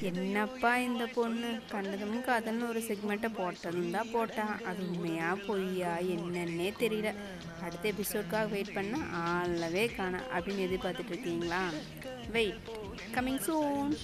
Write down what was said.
என்னப்பா இந்த பொண்ணு? கண்டதும் கதன்னு ஒரு செக்மெண்ட்டை போட்டதும் தான் போட்டான். அது உண்மையா பொய்யா? என்னன்னே தெரியல. அடுத்த எபிசோட்காக வெயிட் பண்ண. ஆளவே காண. அப்படின்னு எதிர்பார்த்துட்டு இருக்கீங்களா? Wait coming soon